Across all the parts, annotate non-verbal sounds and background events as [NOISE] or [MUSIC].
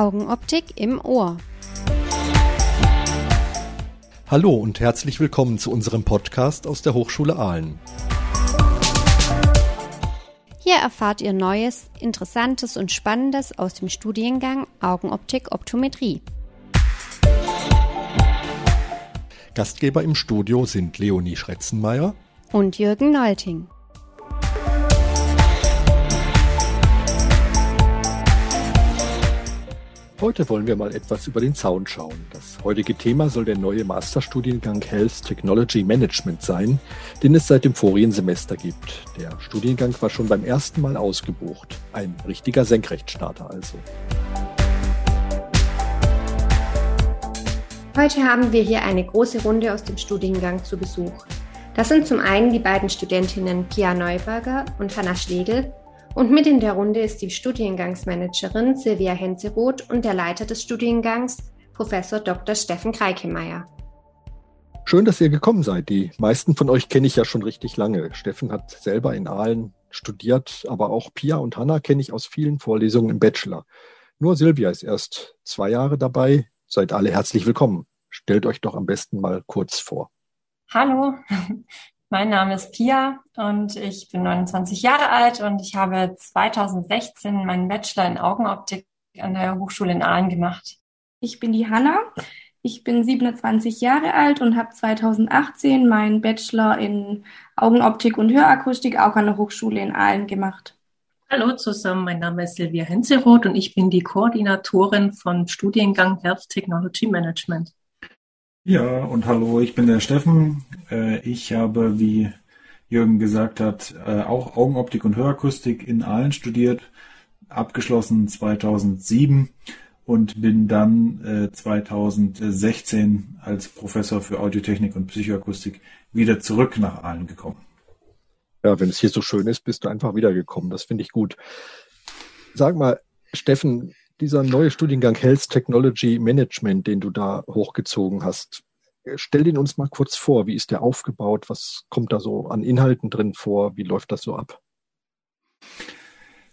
Augenoptik im Ohr. Hallo und herzlich willkommen zu unserem Podcast aus der Hochschule Aalen. Hier erfahrt ihr Neues, Interessantes und Spannendes aus dem Studiengang Augenoptik Optometrie. Gastgeber im Studio sind Leonie Schretzenmeier und Jürgen Nolting. Heute wollen wir mal etwas über den Zaun schauen. Das heutige Thema soll der neue Masterstudiengang Health Technology Management sein, den es seit dem vorigen Semester gibt. Der Studiengang war schon beim ersten Mal ausgebucht. Ein richtiger Senkrechtstarter also. Heute haben wir hier eine große Runde aus dem Studiengang zu Besuch. Das sind zum einen die beiden Studentinnen Pia Neuberger und Hanna Schlegel und mit in der Runde ist die Studiengangsmanagerin Silvia Henseroth und der Leiter des Studiengangs, Professor Dr. Steffen Kreikemeyer. Schön, dass ihr gekommen seid. Die meisten von euch kenne ich ja schon richtig lange. Steffen hat selber in Aalen studiert, aber auch Pia und Hanna kenne ich aus vielen Vorlesungen im Bachelor. Nur Silvia ist erst zwei Jahre dabei. Seid alle herzlich willkommen. Stellt euch doch am besten mal kurz vor. Hallo, mein Name ist Pia und ich bin 29 Jahre alt und ich habe 2016 meinen Bachelor in Augenoptik an der Hochschule in Aalen gemacht. Ich bin die Hanna. Ich bin 27 Jahre alt und habe 2018 meinen Bachelor in Augenoptik und Hörakustik auch an der Hochschule in Aalen gemacht. Hallo zusammen, mein Name ist Silvia Henseroth und ich bin die Koordinatorin von Studiengang Health Technology Management. Ja, und hallo, ich bin der Steffen. Äh, ich habe, wie Jürgen gesagt hat, äh, auch Augenoptik und Hörakustik in Aalen studiert, abgeschlossen 2007 und bin dann 2016 äh, als Professor für Audiotechnik und Psychoakustik wieder zurück nach Aalen gekommen. Ja, wenn es hier so schön ist, bist du einfach wiedergekommen. Das finde ich gut. Sag mal, Steffen, dieser neue Studiengang Health Technology Management, den du da hochgezogen hast, stell den uns mal kurz vor. Wie ist der aufgebaut? Was kommt da so an Inhalten drin vor? Wie läuft das so ab?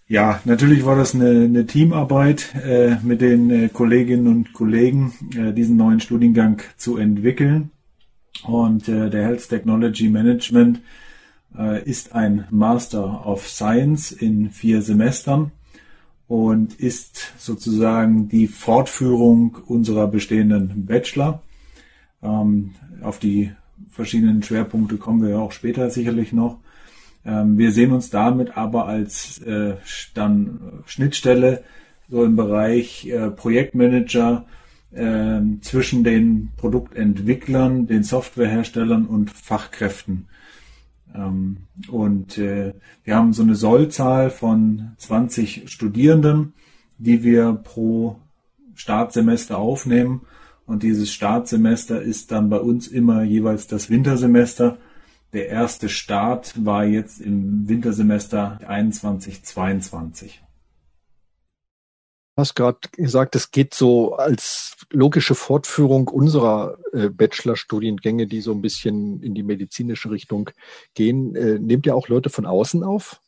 Ja, natürlich war das eine, eine Teamarbeit äh, mit den äh, Kolleginnen und Kollegen, äh, diesen neuen Studiengang zu entwickeln. Und äh, der Health Technology Management äh, ist ein Master of Science in vier Semestern und ist sozusagen die Fortführung unserer bestehenden Bachelor. Ähm, auf die verschiedenen Schwerpunkte kommen wir ja auch später sicherlich noch. Ähm, wir sehen uns damit aber als äh, dann Schnittstelle so im Bereich äh, Projektmanager äh, zwischen den Produktentwicklern, den Softwareherstellern und Fachkräften. Ähm, und äh, wir haben so eine Sollzahl von 20 Studierenden, die wir pro Startsemester aufnehmen. Und dieses Startsemester ist dann bei uns immer jeweils das Wintersemester. Der erste Start war jetzt im Wintersemester 21, 22 hast gerade gesagt, es geht so als logische Fortführung unserer äh, Bachelorstudiengänge, die so ein bisschen in die medizinische Richtung gehen. Äh, nehmt ihr auch Leute von außen auf?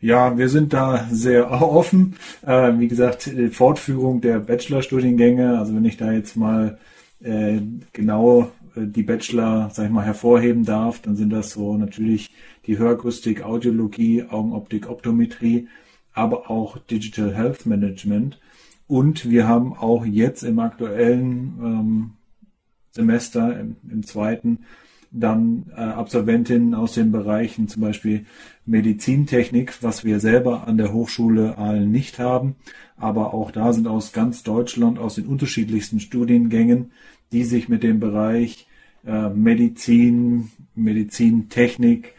Ja, wir sind da sehr [LAUGHS] offen. Äh, wie gesagt, Fortführung der Bachelorstudiengänge, also wenn ich da jetzt mal äh, genau äh, die Bachelor, sag ich mal, hervorheben darf, dann sind das so natürlich die Hörakustik, Audiologie, Augenoptik, Optometrie aber auch Digital Health Management. Und wir haben auch jetzt im aktuellen ähm, Semester, im, im, zweiten, dann äh, Absolventinnen aus den Bereichen zum Beispiel Medizintechnik, was wir selber an der Hochschule Aalen nicht haben. Aber auch da sind aus ganz Deutschland, aus den unterschiedlichsten Studiengängen, die sich mit dem Bereich äh, Medizin, Medizintechnik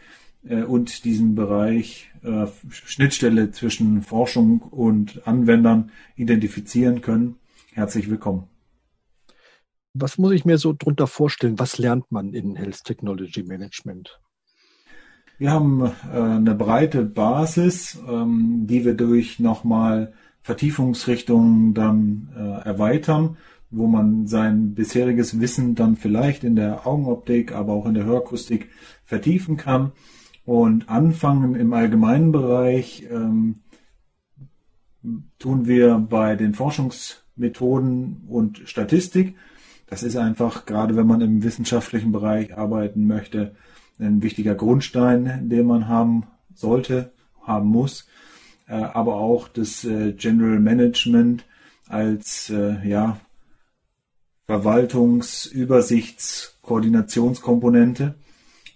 äh, und diesem Bereich äh, Schnittstelle zwischen Forschung und Anwendern identifizieren können. Herzlich willkommen. Was muss ich mir so drunter vorstellen? Was lernt man in Health Technology Management? Wir haben äh, eine breite Basis, ähm, die wir durch nochmal Vertiefungsrichtungen dann äh, erweitern, wo man sein bisheriges Wissen dann vielleicht in der Augenoptik, aber auch in der Hörakustik vertiefen kann und anfangen im allgemeinen Bereich ähm, tun wir bei den Forschungsmethoden und Statistik. Das ist einfach, gerade wenn man im wissenschaftlichen Bereich arbeiten möchte, ein wichtiger Grundstein, den man haben sollte, haben muss. Äh, aber auch das äh, General Management als äh, ja, Verwaltungs-, Übersichts-, Koordinationskomponente.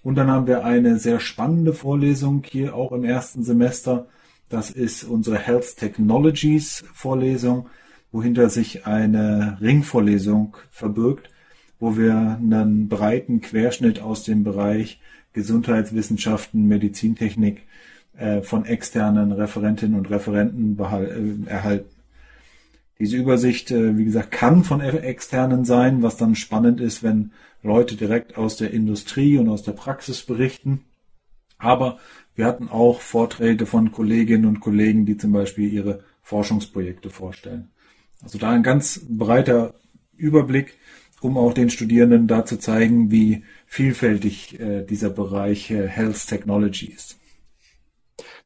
Und dann haben wir eine sehr spannende Vorlesung hier auch im ersten Semester. Das ist unsere Health Technologies Vorlesung, wohinter sich eine Ringvorlesung verbirgt, wo wir einen breiten Querschnitt aus dem Bereich Gesundheitswissenschaften, Medizintechnik äh, von externen Referentinnen und Referenten äh, erhalten. Diese Übersicht, äh, wie gesagt, kann von externen sein, was dann spannend ist, wenn Leute direkt aus der Industrie und aus der Praxis berichten. Aber wir hatten auch Vorträge von Kolleginnen und Kollegen, die zum Beispiel ihre Forschungsprojekte vorstellen. Also da ein ganz breiter Überblick, um auch den Studierenden da zu zeigen, wie vielfältig äh, dieser Bereich äh, Health Technology ist.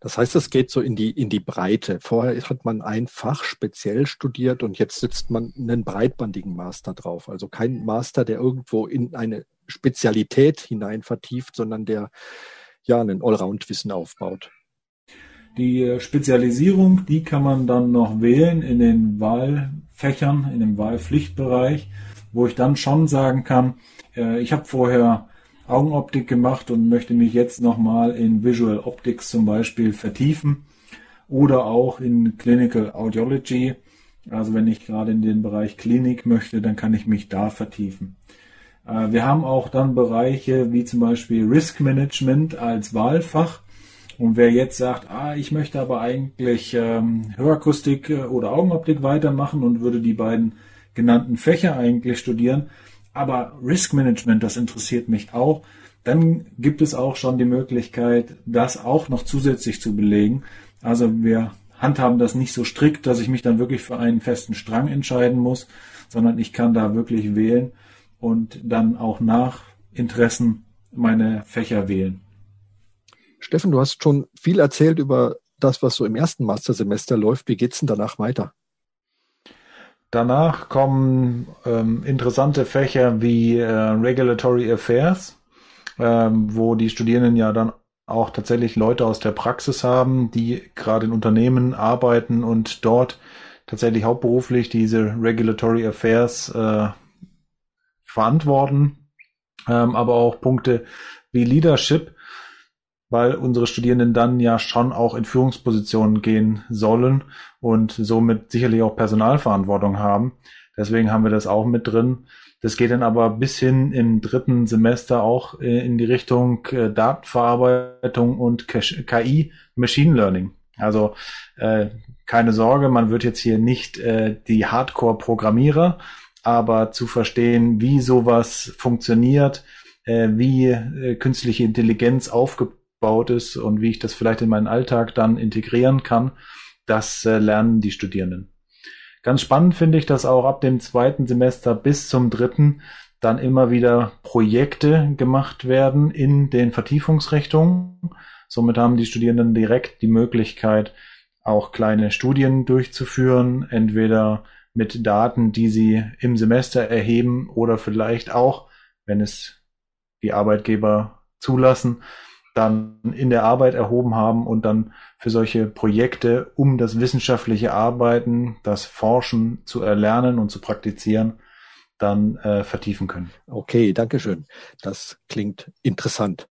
Das heißt, es geht so in die, in die Breite. Vorher hat man ein Fach speziell studiert und jetzt sitzt man einen breitbandigen Master drauf. Also kein Master, der irgendwo in eine Spezialität hinein vertieft, sondern der ja einen Allround-Wissen aufbaut. Die äh, Spezialisierung, die kann man dann noch wählen in den Wahlfächern, in dem Wahlpflichtbereich, wo ich dann schon sagen kann, äh, ich habe vorher Augenoptik gemacht und möchte mich jetzt nochmal in Visual Optics zum Beispiel vertiefen oder auch in Clinical Audiology. Also wenn ich gerade in den Bereich Klinik möchte, dann kann ich mich da vertiefen. Äh, wir haben auch dann Bereiche wie zum Beispiel Risk Management als Wahlfach. Und wer jetzt sagt, ah, ich möchte aber eigentlich ähm, Hörakustik äh, oder Augenoptik weitermachen und würde die beiden genannten Fächer eigentlich studieren, aber Risk Management, das interessiert mich auch. Dann gibt es auch schon die Möglichkeit, das auch noch zusätzlich zu belegen. Also wir handhaben das nicht so strikt, dass ich mich dann wirklich für einen festen Strang entscheiden muss, sondern ich kann da wirklich wählen und dann auch nach Interessen meine Fächer wählen. Steffen, du hast schon viel erzählt über das, was so im ersten Mastersemester läuft. Wie geht's denn danach weiter? Danach kommen ähm, interessante Fächer wie äh, Regulatory Affairs, ähm, wo die Studierenden ja dann auch tatsächlich Leute aus der Praxis haben, die gerade in Unternehmen arbeiten und dort tatsächlich hauptberuflich diese Regulatory Affairs äh, verantworten. Ähm, aber auch Punkte wie Leadership, weil unsere Studierenden dann ja schon auch in Führungspositionen gehen sollen und somit sicherlich auch Personalverantwortung haben. Deswegen haben wir das auch mit drin. Das geht dann aber bis hin im dritten Semester auch äh, in die Richtung äh, Datenverarbeitung und KI, Machine Learning. Also äh, keine Sorge, man wird jetzt hier nicht äh, die Hardcore-Programmierer, aber zu verstehen, wie sowas funktioniert, äh, wie äh, künstliche Intelligenz aufgebaut aufgebaut ist und wie ich das vielleicht in meinen Alltag dann integrieren kann, das äh, lernen die Studierenden. Ganz spannend finde ich, dass auch ab dem zweiten Semester bis zum dritten dann immer wieder Projekte gemacht werden in den Vertiefungsrichtungen. Somit haben die Studierenden direkt die Möglichkeit, auch kleine Studien durchzuführen, entweder mit Daten, die sie im Semester erheben oder vielleicht auch, wenn es die Arbeitgeber zulassen, dann in der Arbeit erhoben haben und dann für solche Projekte, um das wissenschaftliche Arbeiten, das Forschen zu erlernen und zu praktizieren, dann äh, vertiefen können. Okay, danke schön. Das klingt interessant.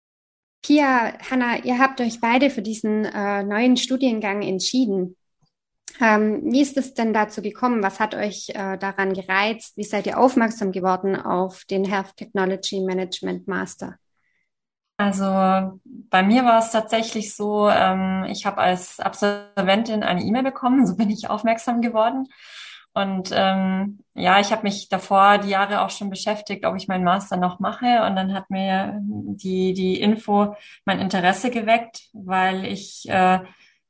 Pia, Hanna, ihr habt euch beide für diesen äh, neuen Studiengang entschieden. Ähm, wie ist es denn dazu gekommen? Was hat euch äh, daran gereizt? Wie seid ihr aufmerksam geworden auf den Health Technology Management Master? Also bei mir war es tatsächlich so, ähm, ich habe als Absolventin eine E-Mail bekommen, so bin ich aufmerksam geworden. Und ähm, ja, ich habe mich davor die Jahre auch schon beschäftigt, ob ich meinen Master noch mache. Und dann hat mir die, die Info mein Interesse geweckt, weil ich äh,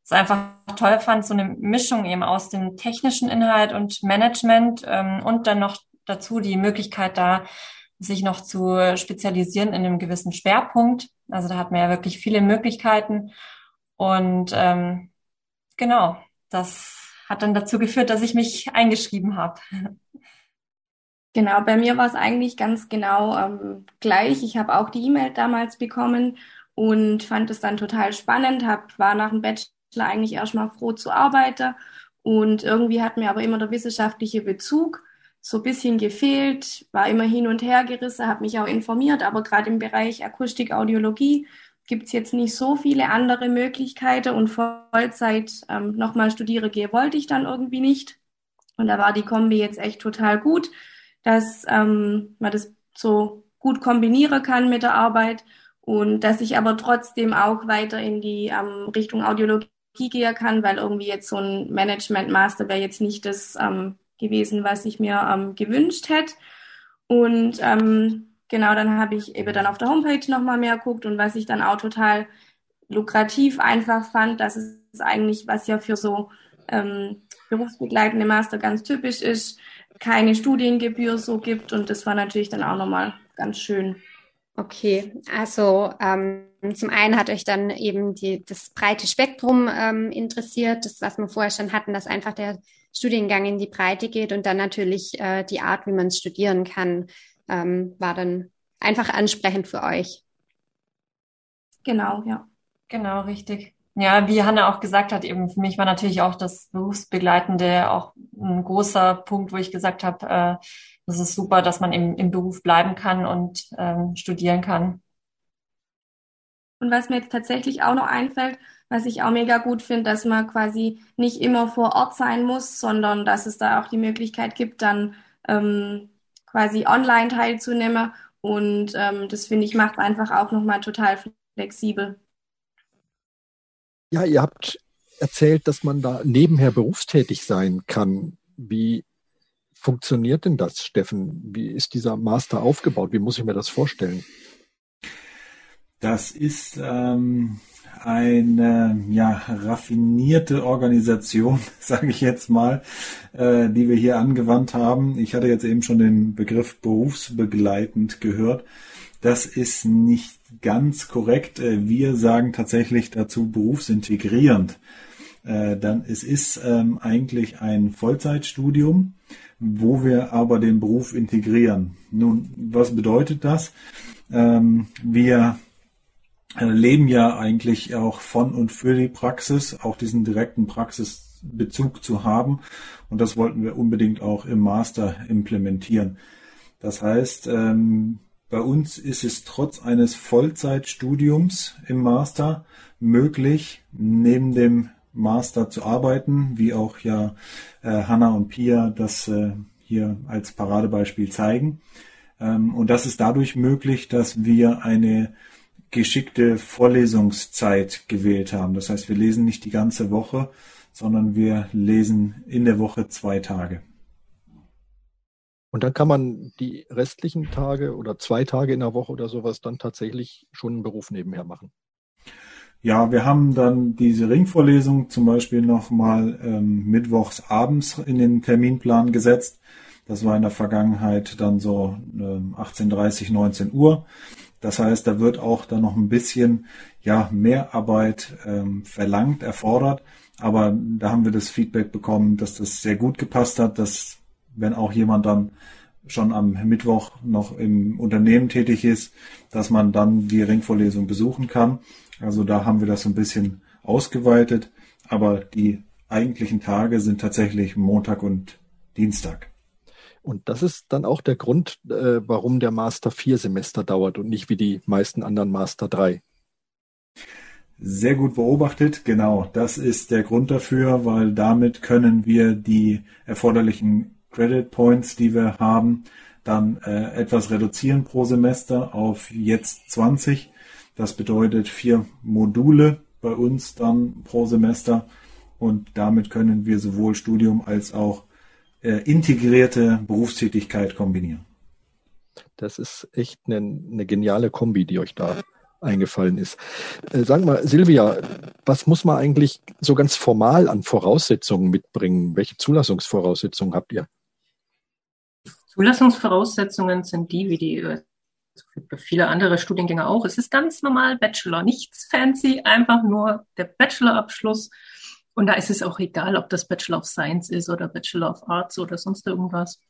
es einfach toll fand, so eine Mischung eben aus dem technischen Inhalt und Management ähm, und dann noch dazu die Möglichkeit da, sich noch zu spezialisieren in einem gewissen Schwerpunkt. Also da hat man ja wirklich viele Möglichkeiten. Und ähm, genau, das hat dann dazu geführt, dass ich mich eingeschrieben habe. Genau, bei mir war es eigentlich ganz genau ähm, gleich. Ich habe auch die E-Mail damals bekommen und fand es dann total spannend, hab, war nach dem Bachelor eigentlich erstmal froh zu arbeiten und irgendwie hat mir aber immer der wissenschaftliche Bezug so ein bisschen gefehlt, war immer hin und her gerissen, habe mich auch informiert, aber gerade im Bereich Akustik, Audiologie gibt's jetzt nicht so viele andere Möglichkeiten und Vollzeit ähm, nochmal studiere gehe wollte ich dann irgendwie nicht. Und da war die Kombi jetzt echt total gut, dass ähm, man das so gut kombinieren kann mit der Arbeit und dass ich aber trotzdem auch weiter in die ähm, Richtung Audiologie gehen kann, weil irgendwie jetzt so ein Management Master wäre jetzt nicht das ähm, gewesen, was ich mir ähm, gewünscht hätte. Und ähm, genau, dann habe ich eben dann auf der Homepage nochmal mehr geguckt und was ich dann auch total lukrativ einfach fand, dass es eigentlich, was ja für so ähm, berufsbegleitende Master ganz typisch ist, keine Studiengebühr so gibt und das war natürlich dann auch nochmal ganz schön. Okay, also ähm, zum einen hat euch dann eben die, das breite Spektrum ähm, interessiert, das, was wir vorher schon hatten, dass einfach der Studiengang in die Breite geht und dann natürlich äh, die Art, wie man studieren kann, ähm, war dann einfach ansprechend für euch. Genau, ja. Genau, richtig. Ja, wie Hanna auch gesagt hat, eben für mich war natürlich auch das Berufsbegleitende auch ein großer Punkt, wo ich gesagt habe, äh, das ist super, dass man im, im Beruf bleiben kann und ähm, studieren kann. Und was mir jetzt tatsächlich auch noch einfällt, was ich auch mega gut finde, dass man quasi nicht immer vor Ort sein muss, sondern dass es da auch die Möglichkeit gibt, dann ähm, quasi online teilzunehmen. Und ähm, das finde ich macht einfach auch nochmal total flexibel. Ja, ihr habt erzählt, dass man da nebenher berufstätig sein kann. Wie funktioniert denn das, Steffen? Wie ist dieser Master aufgebaut? Wie muss ich mir das vorstellen? Das ist ähm, eine ja, raffinierte Organisation, [LAUGHS] sage ich jetzt mal, äh, die wir hier angewandt haben. Ich hatte jetzt eben schon den Begriff berufsbegleitend gehört. Das ist nicht ganz korrekt. Äh, wir sagen tatsächlich dazu berufsintegrierend. Äh, dann es ist ähm, eigentlich ein Vollzeitstudium wo wir aber den Beruf integrieren. Nun, was bedeutet das? Ähm, wir leben ja eigentlich auch von und für die Praxis, auch diesen direkten Praxisbezug zu haben. Und das wollten wir unbedingt auch im Master implementieren. Das heißt, ähm, bei uns ist es trotz eines Vollzeitstudiums im Master möglich, neben dem Master zu arbeiten, wie auch ja äh, Hanna und Pia das äh, hier als Paradebeispiel zeigen. Ähm, und das ist dadurch möglich, dass wir eine geschickte Vorlesungszeit gewählt haben. Das heißt, wir lesen nicht die ganze Woche, sondern wir lesen in der Woche zwei Tage. Und dann kann man die restlichen Tage oder zwei Tage in der Woche oder sowas dann tatsächlich schon einen Beruf nebenher machen. Ja, wir haben dann diese Ringvorlesung zum Beispiel nochmal ähm, mittwochs abends in den Terminplan gesetzt. Das war in der Vergangenheit dann so ähm, 18.30, 19 Uhr. Das heißt, da wird auch dann noch ein bisschen ja mehr Arbeit ähm, verlangt, erfordert. Aber da haben wir das Feedback bekommen, dass das sehr gut gepasst hat, dass wenn auch jemand dann schon am Mittwoch noch im Unternehmen tätig ist, dass man dann die Ringvorlesung besuchen kann. Also da haben wir das so ein bisschen ausgeweitet, aber die eigentlichen Tage sind tatsächlich Montag und Dienstag. Und das ist dann auch der Grund, äh, warum der Master vier Semester dauert und nicht wie die meisten anderen Master drei. Sehr gut beobachtet, genau. Das ist der Grund dafür, weil damit können wir die erforderlichen Credit Points, die wir haben, dann äh, etwas reduzieren pro Semester auf jetzt 20 das bedeutet vier Module bei uns dann pro Semester und damit können wir sowohl Studium als auch äh, integrierte Berufstätigkeit kombinieren. Das ist echt eine, eine geniale Kombi, die euch da eingefallen ist. Äh, sagen wir, Silvia, was muss man eigentlich so ganz formal an Voraussetzungen mitbringen? Welche Zulassungsvoraussetzungen habt ihr? Zulassungsvoraussetzungen sind die, wie die für viele andere Studiengänge auch. Es ist ganz normal Bachelor, nichts fancy, einfach nur der Bachelorabschluss Und da ist es auch egal, ob das Bachelor of Science ist oder Bachelor of Arts oder sonst irgendwas.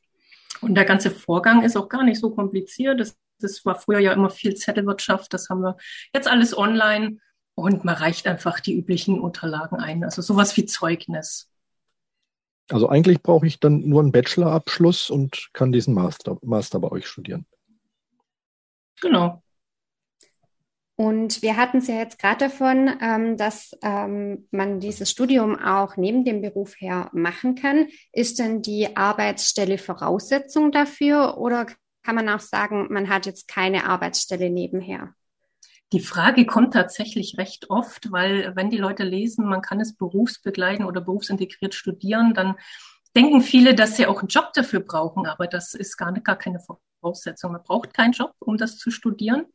Und der ganze Vorgang ist auch gar nicht so kompliziert. Das, das war früher ja immer viel Zettelwirtschaft. Das haben wir jetzt alles online. Und man reicht einfach die üblichen Unterlagen ein. Also sowas wie Zeugnis. Also eigentlich brauche ich dann nur einen Bachelorabschluss und kann diesen Master, Master bei euch studieren. Genau. Und wir hatten es ja jetzt gerade davon, ähm, dass ähm, man dieses Studium auch neben dem Beruf her machen kann. Ist denn die Arbeitsstelle Voraussetzung dafür oder kann man auch sagen, man hat jetzt keine Arbeitsstelle nebenher? Die Frage kommt tatsächlich recht oft, weil wenn die Leute lesen, man kann es berufsbegleiten oder berufsintegriert studieren, dann denken viele, dass sie auch einen Job dafür brauchen, aber das ist gar, gar keine Voraussetzung. Man braucht keinen Job, um das zu studieren.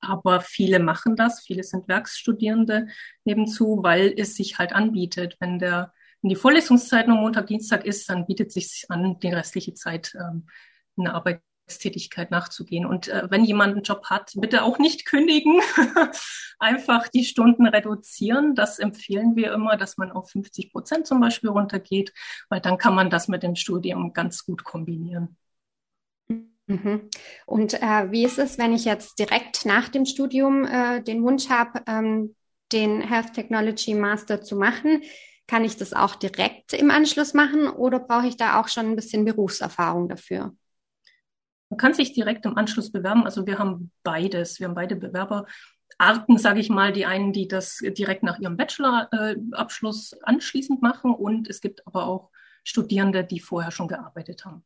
Aber viele machen das, viele sind Werkstudierende nebenzu, weil es sich halt anbietet. Wenn der, wenn die Vorlesungszeit nur Montag, Dienstag ist, dann bietet es sich an, die restliche Zeit ähm, eine Arbeitstätigkeit nachzugehen. Und äh, wenn jemand einen Job hat, bitte auch nicht kündigen, [LAUGHS] einfach die Stunden reduzieren. Das empfehlen wir immer, dass man auf 50 Prozent zum Beispiel runtergeht, weil dann kann man das mit dem Studium ganz gut kombinieren. Mhm. Und äh, wie ist es, wenn ich jetzt direkt nach dem Studium äh, den Wunsch habe, ähm, den Health Technology Master zu machen? Kann ich das auch direkt im Anschluss machen oder brauche ich da auch schon ein bisschen Berufserfahrung dafür? Man kann sich direkt im Anschluss bewerben. Also wir haben beides. Wir haben beide Bewerberarten, sage ich mal. Die einen, die das direkt nach ihrem Bachelorabschluss äh, anschließend machen und es gibt aber auch Studierende, die vorher schon gearbeitet haben.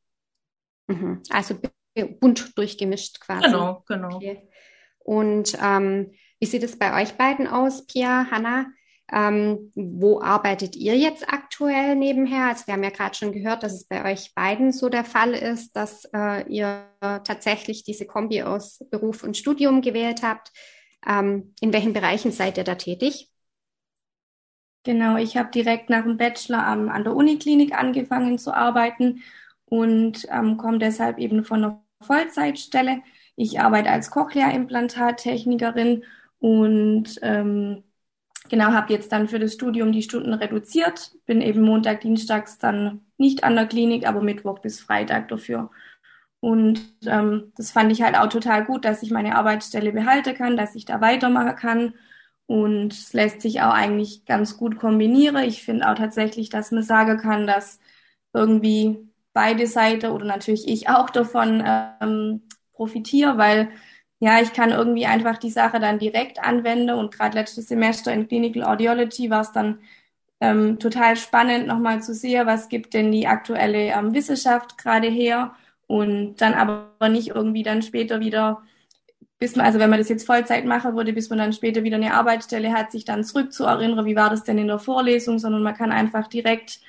Mhm. Also bunt durchgemischt quasi. Genau, genau. Okay. Und ähm, wie sieht es bei euch beiden aus, Pia, Hanna? Ähm, wo arbeitet ihr jetzt aktuell nebenher? Also wir haben ja gerade schon gehört, dass es bei euch beiden so der Fall ist, dass äh, ihr tatsächlich diese Kombi aus Beruf und Studium gewählt habt. Ähm, in welchen Bereichen seid ihr da tätig? Genau, ich habe direkt nach dem Bachelor ähm, an der Uniklinik angefangen zu arbeiten und ähm, komme deshalb eben von einer Vollzeitstelle. Ich arbeite als Cochlea-Implantattechnikerin und ähm, genau habe jetzt dann für das Studium die Stunden reduziert. Bin eben Montag, Dienstags dann nicht an der Klinik, aber Mittwoch bis Freitag dafür. Und ähm, das fand ich halt auch total gut, dass ich meine Arbeitsstelle behalten kann, dass ich da weitermachen kann. Und es lässt sich auch eigentlich ganz gut kombinieren. Ich finde auch tatsächlich, dass man sagen kann, dass irgendwie beide Seiten oder natürlich ich auch davon ähm, profitiere, weil ja, ich kann irgendwie einfach die Sache dann direkt anwenden und gerade letztes Semester in Clinical Audiology war es dann ähm, total spannend nochmal zu sehen, was gibt denn die aktuelle ähm, Wissenschaft gerade her und dann aber nicht irgendwie dann später wieder, bis man, also wenn man das jetzt Vollzeit machen würde, bis man dann später wieder eine Arbeitsstelle hat, sich dann zurückzuerinnern, wie war das denn in der Vorlesung, sondern man kann einfach direkt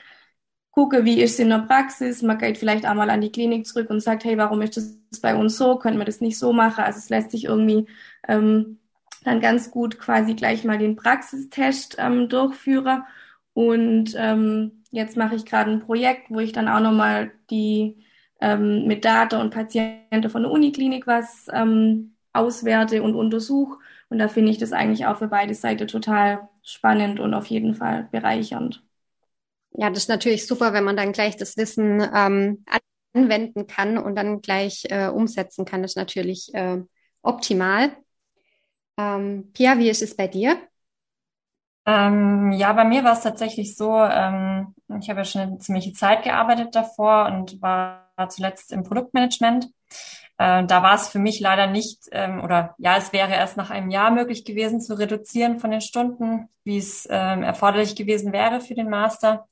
gucke, wie ist es in der Praxis. Man geht vielleicht einmal an die Klinik zurück und sagt, hey, warum ist das bei uns so? Können wir das nicht so machen? Also es lässt sich irgendwie ähm, dann ganz gut quasi gleich mal den Praxistest ähm, durchführen. Und ähm, jetzt mache ich gerade ein Projekt, wo ich dann auch nochmal die ähm, mit Daten und Patienten von der Uniklinik was ähm, auswerte und untersuche. Und da finde ich das eigentlich auch für beide Seiten total spannend und auf jeden Fall bereichernd. Ja, das ist natürlich super, wenn man dann gleich das Wissen ähm, anwenden kann und dann gleich äh, umsetzen kann. Das ist natürlich äh, optimal. Ähm, Pia, wie ist es bei dir? Ähm, ja, bei mir war es tatsächlich so, ähm, ich habe ja schon eine ziemliche Zeit gearbeitet davor und war zuletzt im Produktmanagement. Äh, da war es für mich leider nicht, ähm, oder ja, es wäre erst nach einem Jahr möglich gewesen zu reduzieren von den Stunden, wie es ähm, erforderlich gewesen wäre für den Master.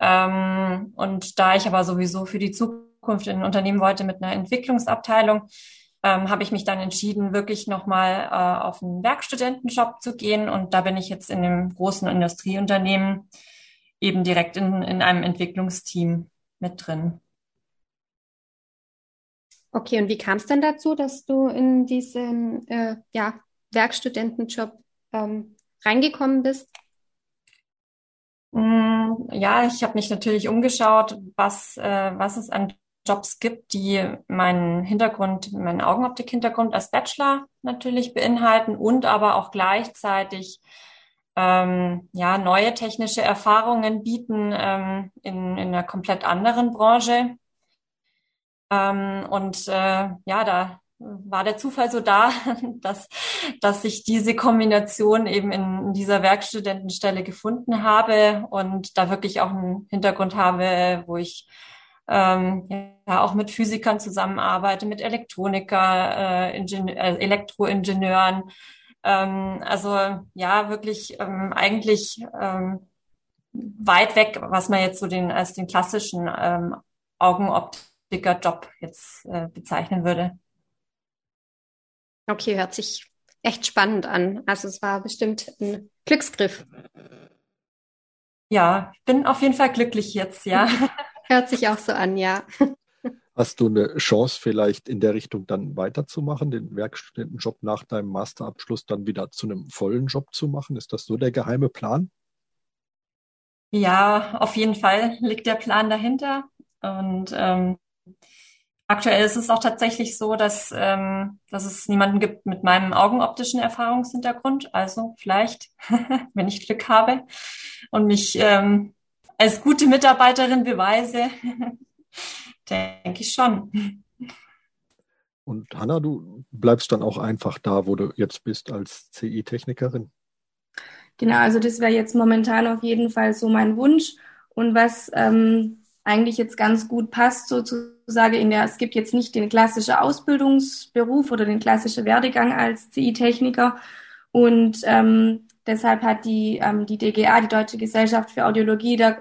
Ähm, und da ich aber sowieso für die Zukunft in ein Unternehmen wollte mit einer Entwicklungsabteilung, ähm, habe ich mich dann entschieden, wirklich nochmal äh, auf einen Werkstudentenjob zu gehen. Und da bin ich jetzt in einem großen Industrieunternehmen eben direkt in, in einem Entwicklungsteam mit drin. Okay, und wie kam es dann dazu, dass du in diesen äh, ja, Werkstudentenjob ähm, reingekommen bist? Mm, ja, ich habe mich natürlich umgeschaut, was, äh, was es an Jobs gibt, die meinen Hintergrund, meinen Augenoptik-Hintergrund als Bachelor natürlich beinhalten und aber auch gleichzeitig ähm, ja, neue technische Erfahrungen bieten ähm, in, in einer komplett anderen Branche. Ähm, und äh, ja, da war der Zufall so da, [LAUGHS] dass, dass ich diese Kombination eben in, dieser Werkstudentenstelle gefunden habe und da wirklich auch einen Hintergrund habe, wo ich ähm, ja auch mit Physikern zusammenarbeite, mit Elektroniker, äh, Ingenieur, äh, Elektroingenieuren. Ähm, also ja, wirklich ähm, eigentlich ähm, weit weg, was man jetzt so den als den klassischen ähm, Augenoptiker-Job jetzt äh, bezeichnen würde. Okay, hört sich echt spannend an. Also es war bestimmt ein Glücksgriff. Ja, bin auf jeden Fall glücklich jetzt, ja. [LAUGHS] hört sich auch so an, ja. Hast du eine Chance, vielleicht in der Richtung dann weiterzumachen, den Werkstudentenjob nach deinem Masterabschluss dann wieder zu einem vollen Job zu machen? Ist das so der geheime Plan? Ja, auf jeden Fall liegt der Plan dahinter. Und ähm, Aktuell ist es auch tatsächlich so, dass, ähm, dass es niemanden gibt mit meinem augenoptischen Erfahrungshintergrund. Also vielleicht, [LAUGHS] wenn ich Glück habe und mich ähm, als gute Mitarbeiterin beweise, [LAUGHS] denke ich schon. Und Hanna, du bleibst dann auch einfach da, wo du jetzt bist als CI-Technikerin? Genau, also das wäre jetzt momentan auf jeden Fall so mein Wunsch. Und was ähm, eigentlich jetzt ganz gut passt, sozusagen in der, es gibt jetzt nicht den klassischen Ausbildungsberuf oder den klassischen Werdegang als CI-Techniker und ähm, deshalb hat die, ähm, die DGA, die Deutsche Gesellschaft für Audiologie, da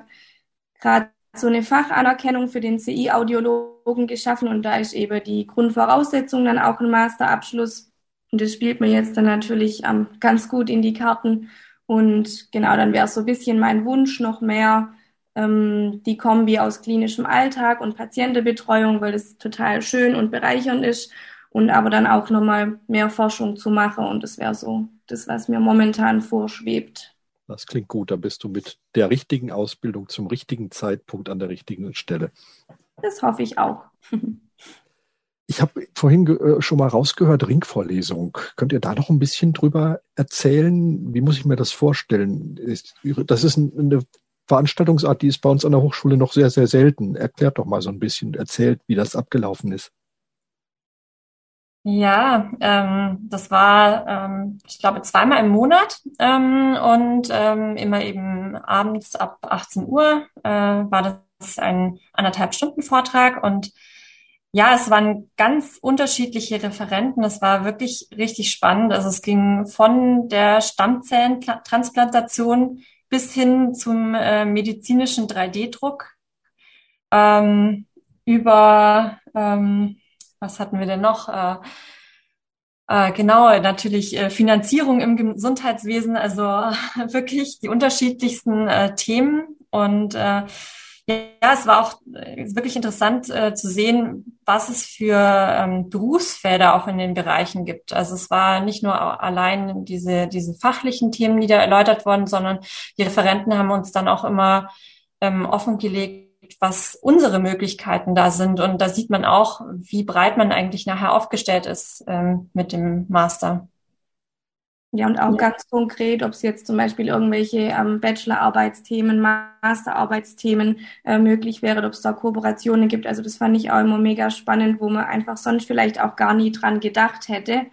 gerade so eine Fachanerkennung für den CI-Audiologen geschaffen. Und da ist eben die Grundvoraussetzung dann auch ein Masterabschluss. Und das spielt mir jetzt dann natürlich ähm, ganz gut in die Karten. Und genau, dann wäre so ein bisschen mein Wunsch, noch mehr ähm, die Kombi aus klinischem Alltag und Patientenbetreuung, weil das total schön und bereichernd ist und aber dann auch nochmal mehr Forschung zu machen und das wäre so das, was mir momentan vorschwebt. Das klingt gut, da bist du mit der richtigen Ausbildung zum richtigen Zeitpunkt an der richtigen Stelle. Das hoffe ich auch. [LAUGHS] Ich habe vorhin äh, schon mal rausgehört, Ringvorlesung. Könnt ihr da noch ein bisschen drüber erzählen? Wie muss ich mir das vorstellen? Das ist eine Veranstaltungsart, die ist bei uns an der Hochschule noch sehr, sehr selten. Erklärt doch mal so ein bisschen, erzählt, wie das abgelaufen ist. Ja, ähm, das war, ähm, ich glaube, zweimal im Monat ähm, und ähm, immer eben abends ab 18 Uhr äh, war das ein anderthalb Stunden Vortrag und ja, es waren ganz unterschiedliche Referenten. Das war wirklich richtig spannend. Also es ging von der Stammzellentransplantation bis hin zum äh, medizinischen 3D-Druck ähm, über, ähm, was hatten wir denn noch? Äh, äh, genau, natürlich äh, Finanzierung im Gesundheitswesen, also [LAUGHS] wirklich die unterschiedlichsten äh, Themen und äh, ja, es war auch äh, wirklich interessant äh, zu sehen, was es für ähm, Berufsfelder auch in den Bereichen gibt. Also es war nicht nur allein diese, diese fachlichen Themen, die da erläutert wurden, sondern die Referenten haben uns dann auch immer ähm, offengelegt, was unsere Möglichkeiten da sind. Und da sieht man auch, wie breit man eigentlich nachher aufgestellt ist ähm, mit dem Master. Ja, und auch ja. ganz konkret, ob es jetzt zum Beispiel irgendwelche ähm, Bachelorarbeitsthemen, Masterarbeitsthemen äh, möglich wäre, ob es da Kooperationen gibt. Also das fand ich auch immer mega spannend, wo man einfach sonst vielleicht auch gar nie dran gedacht hätte.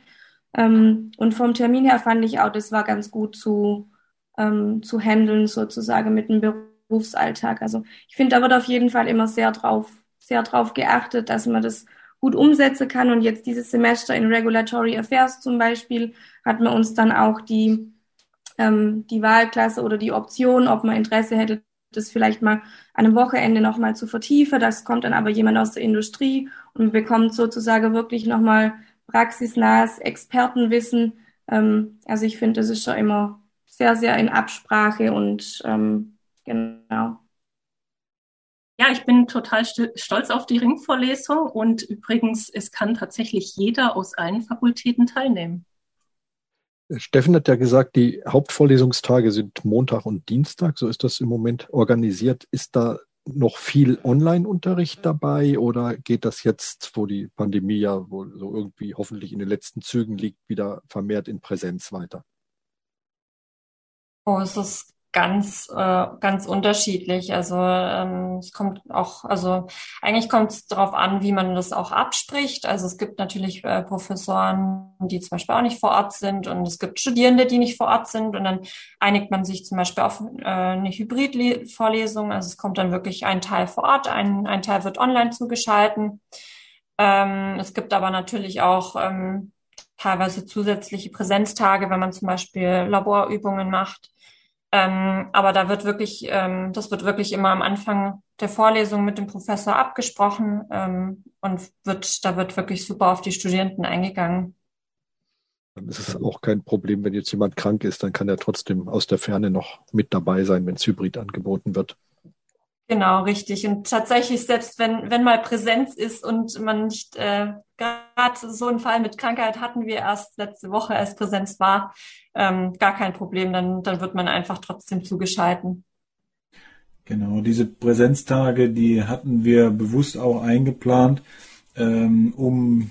Ähm, und vom Termin her fand ich auch, das war ganz gut zu, ähm, zu handeln, sozusagen mit dem Berufsalltag. Also ich finde, da wird auf jeden Fall immer sehr drauf, sehr drauf geachtet, dass man das gut umsetzen kann. Und jetzt dieses Semester in Regulatory Affairs zum Beispiel hat man uns dann auch die, ähm, die Wahlklasse oder die Option, ob man Interesse hätte, das vielleicht mal an einem Wochenende nochmal zu vertiefen. Das kommt dann aber jemand aus der Industrie und bekommt sozusagen wirklich nochmal praxisnahes Expertenwissen. Ähm, also ich finde, das ist schon immer sehr, sehr in Absprache und ähm, genau. Ja, ich bin total stolz auf die Ringvorlesung und übrigens, es kann tatsächlich jeder aus allen Fakultäten teilnehmen. Steffen hat ja gesagt, die Hauptvorlesungstage sind Montag und Dienstag. So ist das im Moment organisiert. Ist da noch viel Online-Unterricht dabei oder geht das jetzt, wo die Pandemie ja wohl so irgendwie hoffentlich in den letzten Zügen liegt, wieder vermehrt in Präsenz weiter? Oh, es ist ganz, äh, ganz unterschiedlich. Also ähm, es kommt auch, also eigentlich kommt es darauf an, wie man das auch abspricht. Also es gibt natürlich äh, Professoren, die zum Beispiel auch nicht vor Ort sind und es gibt Studierende, die nicht vor Ort sind und dann einigt man sich zum Beispiel auf äh, eine Hybrid-Vorlesung. Also es kommt dann wirklich ein Teil vor Ort, ein, ein Teil wird online zugeschalten. Ähm, es gibt aber natürlich auch ähm, teilweise zusätzliche Präsenztage, wenn man zum Beispiel Laborübungen macht. Ähm, aber da wird wirklich, ähm, das wird wirklich immer am Anfang der Vorlesung mit dem Professor abgesprochen ähm, und wird, da wird wirklich super auf die Studierenden eingegangen. Dann ist es auch kein Problem, wenn jetzt jemand krank ist, dann kann er trotzdem aus der Ferne noch mit dabei sein, wenn es Hybrid angeboten wird. Genau, richtig. Und tatsächlich, selbst wenn, wenn mal Präsenz ist und man nicht, äh, gerade so einen Fall mit Krankheit hatten wir erst letzte Woche, als Präsenz war, ähm, gar kein Problem, dann, dann wird man einfach trotzdem zugeschalten. Genau, diese Präsenztage, die hatten wir bewusst auch eingeplant, ähm, um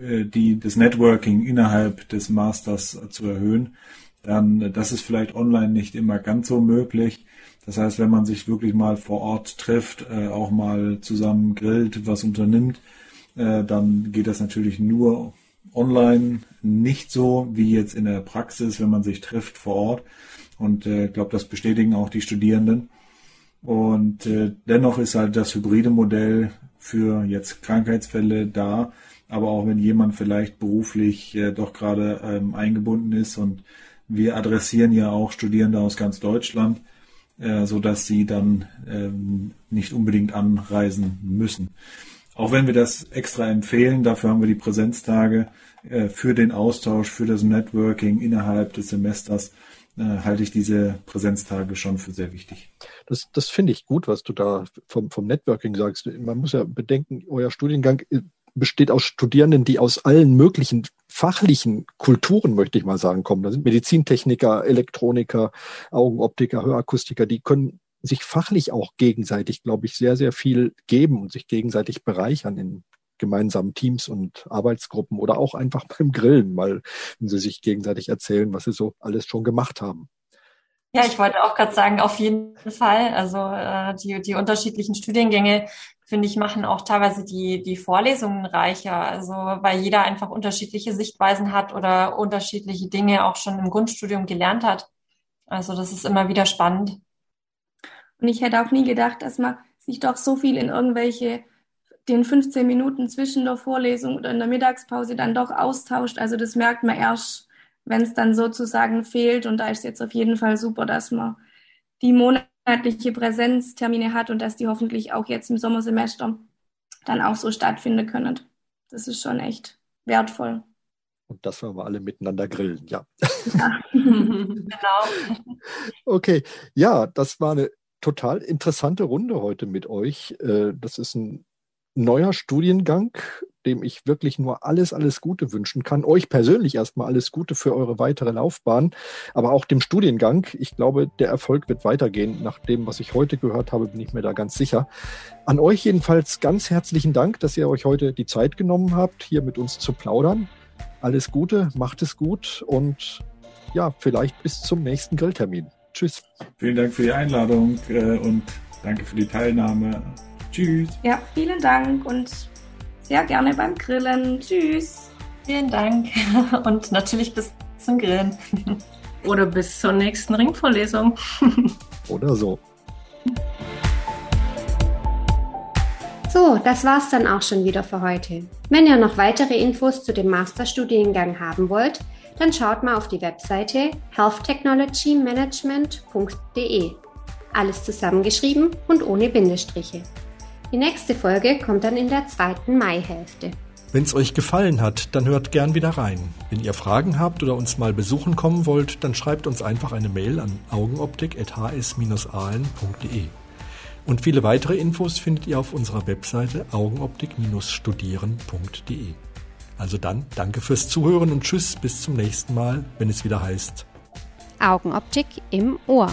äh, die, das Networking innerhalb des Masters zu erhöhen. Dann, das ist vielleicht online nicht immer ganz so möglich. Das heißt, wenn man sich wirklich mal vor Ort trifft, äh, auch mal zusammen grillt, was unternimmt, äh, dann geht das natürlich nur online, nicht so wie jetzt in der Praxis, wenn man sich trifft vor Ort. Und ich äh, glaube, das bestätigen auch die Studierenden. Und äh, dennoch ist halt das hybride Modell für jetzt Krankheitsfälle da. Aber auch wenn jemand vielleicht beruflich äh, doch gerade ähm, eingebunden ist und wir adressieren ja auch Studierende aus ganz Deutschland, äh, so dass sie dann ähm, nicht unbedingt anreisen müssen. Auch wenn wir das extra empfehlen, dafür haben wir die Präsenztage äh, für den Austausch, für das Networking innerhalb des Semesters, äh, halte ich diese Präsenztage schon für sehr wichtig. Das, das finde ich gut, was du da vom, vom Networking sagst. Man muss ja bedenken, euer Studiengang äh, besteht aus Studierenden, die aus allen möglichen fachlichen Kulturen, möchte ich mal sagen, kommen. Da sind Medizintechniker, Elektroniker, Augenoptiker, Hörakustiker, die können sich fachlich auch gegenseitig, glaube ich, sehr, sehr viel geben und sich gegenseitig bereichern in gemeinsamen Teams und Arbeitsgruppen oder auch einfach [LAUGHS] beim Grillen, mal, wenn sie sich gegenseitig erzählen, was sie so alles schon gemacht haben. Ja, ich wollte auch gerade sagen, auf jeden Fall. Also äh, die, die unterschiedlichen Studiengänge, finde ich, machen auch teilweise die, die Vorlesungen reicher. Also weil jeder einfach unterschiedliche Sichtweisen hat oder unterschiedliche Dinge auch schon im Grundstudium gelernt hat. Also das ist immer wieder spannend. Und ich hätte auch nie gedacht, dass man sich doch so viel in irgendwelche den 15 Minuten zwischen der Vorlesung oder in der Mittagspause dann doch austauscht. Also das merkt man erst, wenn es dann sozusagen fehlt. Und da ist jetzt auf jeden Fall super, dass man die monatliche Präsenztermine hat und dass die hoffentlich auch jetzt im Sommersemester dann auch so stattfinden können. Das ist schon echt wertvoll. Und das wollen wir alle miteinander grillen, ja. ja. [LAUGHS] genau. Okay, ja, das war eine total interessante Runde heute mit euch. Äh, das ist ein neuer Studiengang, dem ich wirklich nur alles, alles Gute wünschen kann. Euch persönlich erstmal alles Gute für eure weitere Laufbahn, aber auch dem Studiengang. Ich glaube, der Erfolg wird weitergehen. Nach dem, was ich heute gehört habe, bin ich mir da ganz sicher. An euch jedenfalls ganz herzlichen Dank, dass ihr euch heute die Zeit genommen habt, hier mit uns zu plaudern. Alles Gute, macht es gut und ja, vielleicht bis zum nächsten Grilltermin. Tschüss. Vielen Dank für die Einladung äh, und danke für die Teilnahme. Tschüss. Ja, vielen Dank und sehr gerne beim Grillen. Tschüss. Vielen Dank [LAUGHS] und natürlich bis zum Grillen. [LAUGHS] Oder bis zur nächsten Ringvorlesung. [LAUGHS] Oder so. So, das war's dann auch schon wieder für heute. Wenn ihr noch weitere Infos zu dem Masterstudiengang haben wollt, dann schaut mal auf die Webseite healthtechnologymanagement.de. Alles zusammengeschrieben und ohne Bindestriche. Die nächste Folge kommt dann in der zweiten Maihälfte. Wenn es euch gefallen hat, dann hört gern wieder rein. Wenn ihr Fragen habt oder uns mal besuchen kommen wollt, dann schreibt uns einfach eine Mail an augenoptik.hs-ahlen.de. Und viele weitere Infos findet ihr auf unserer Webseite augenoptik-studieren.de. Also dann, danke fürs Zuhören und tschüss, bis zum nächsten Mal, wenn es wieder heißt Augenoptik im Ohr.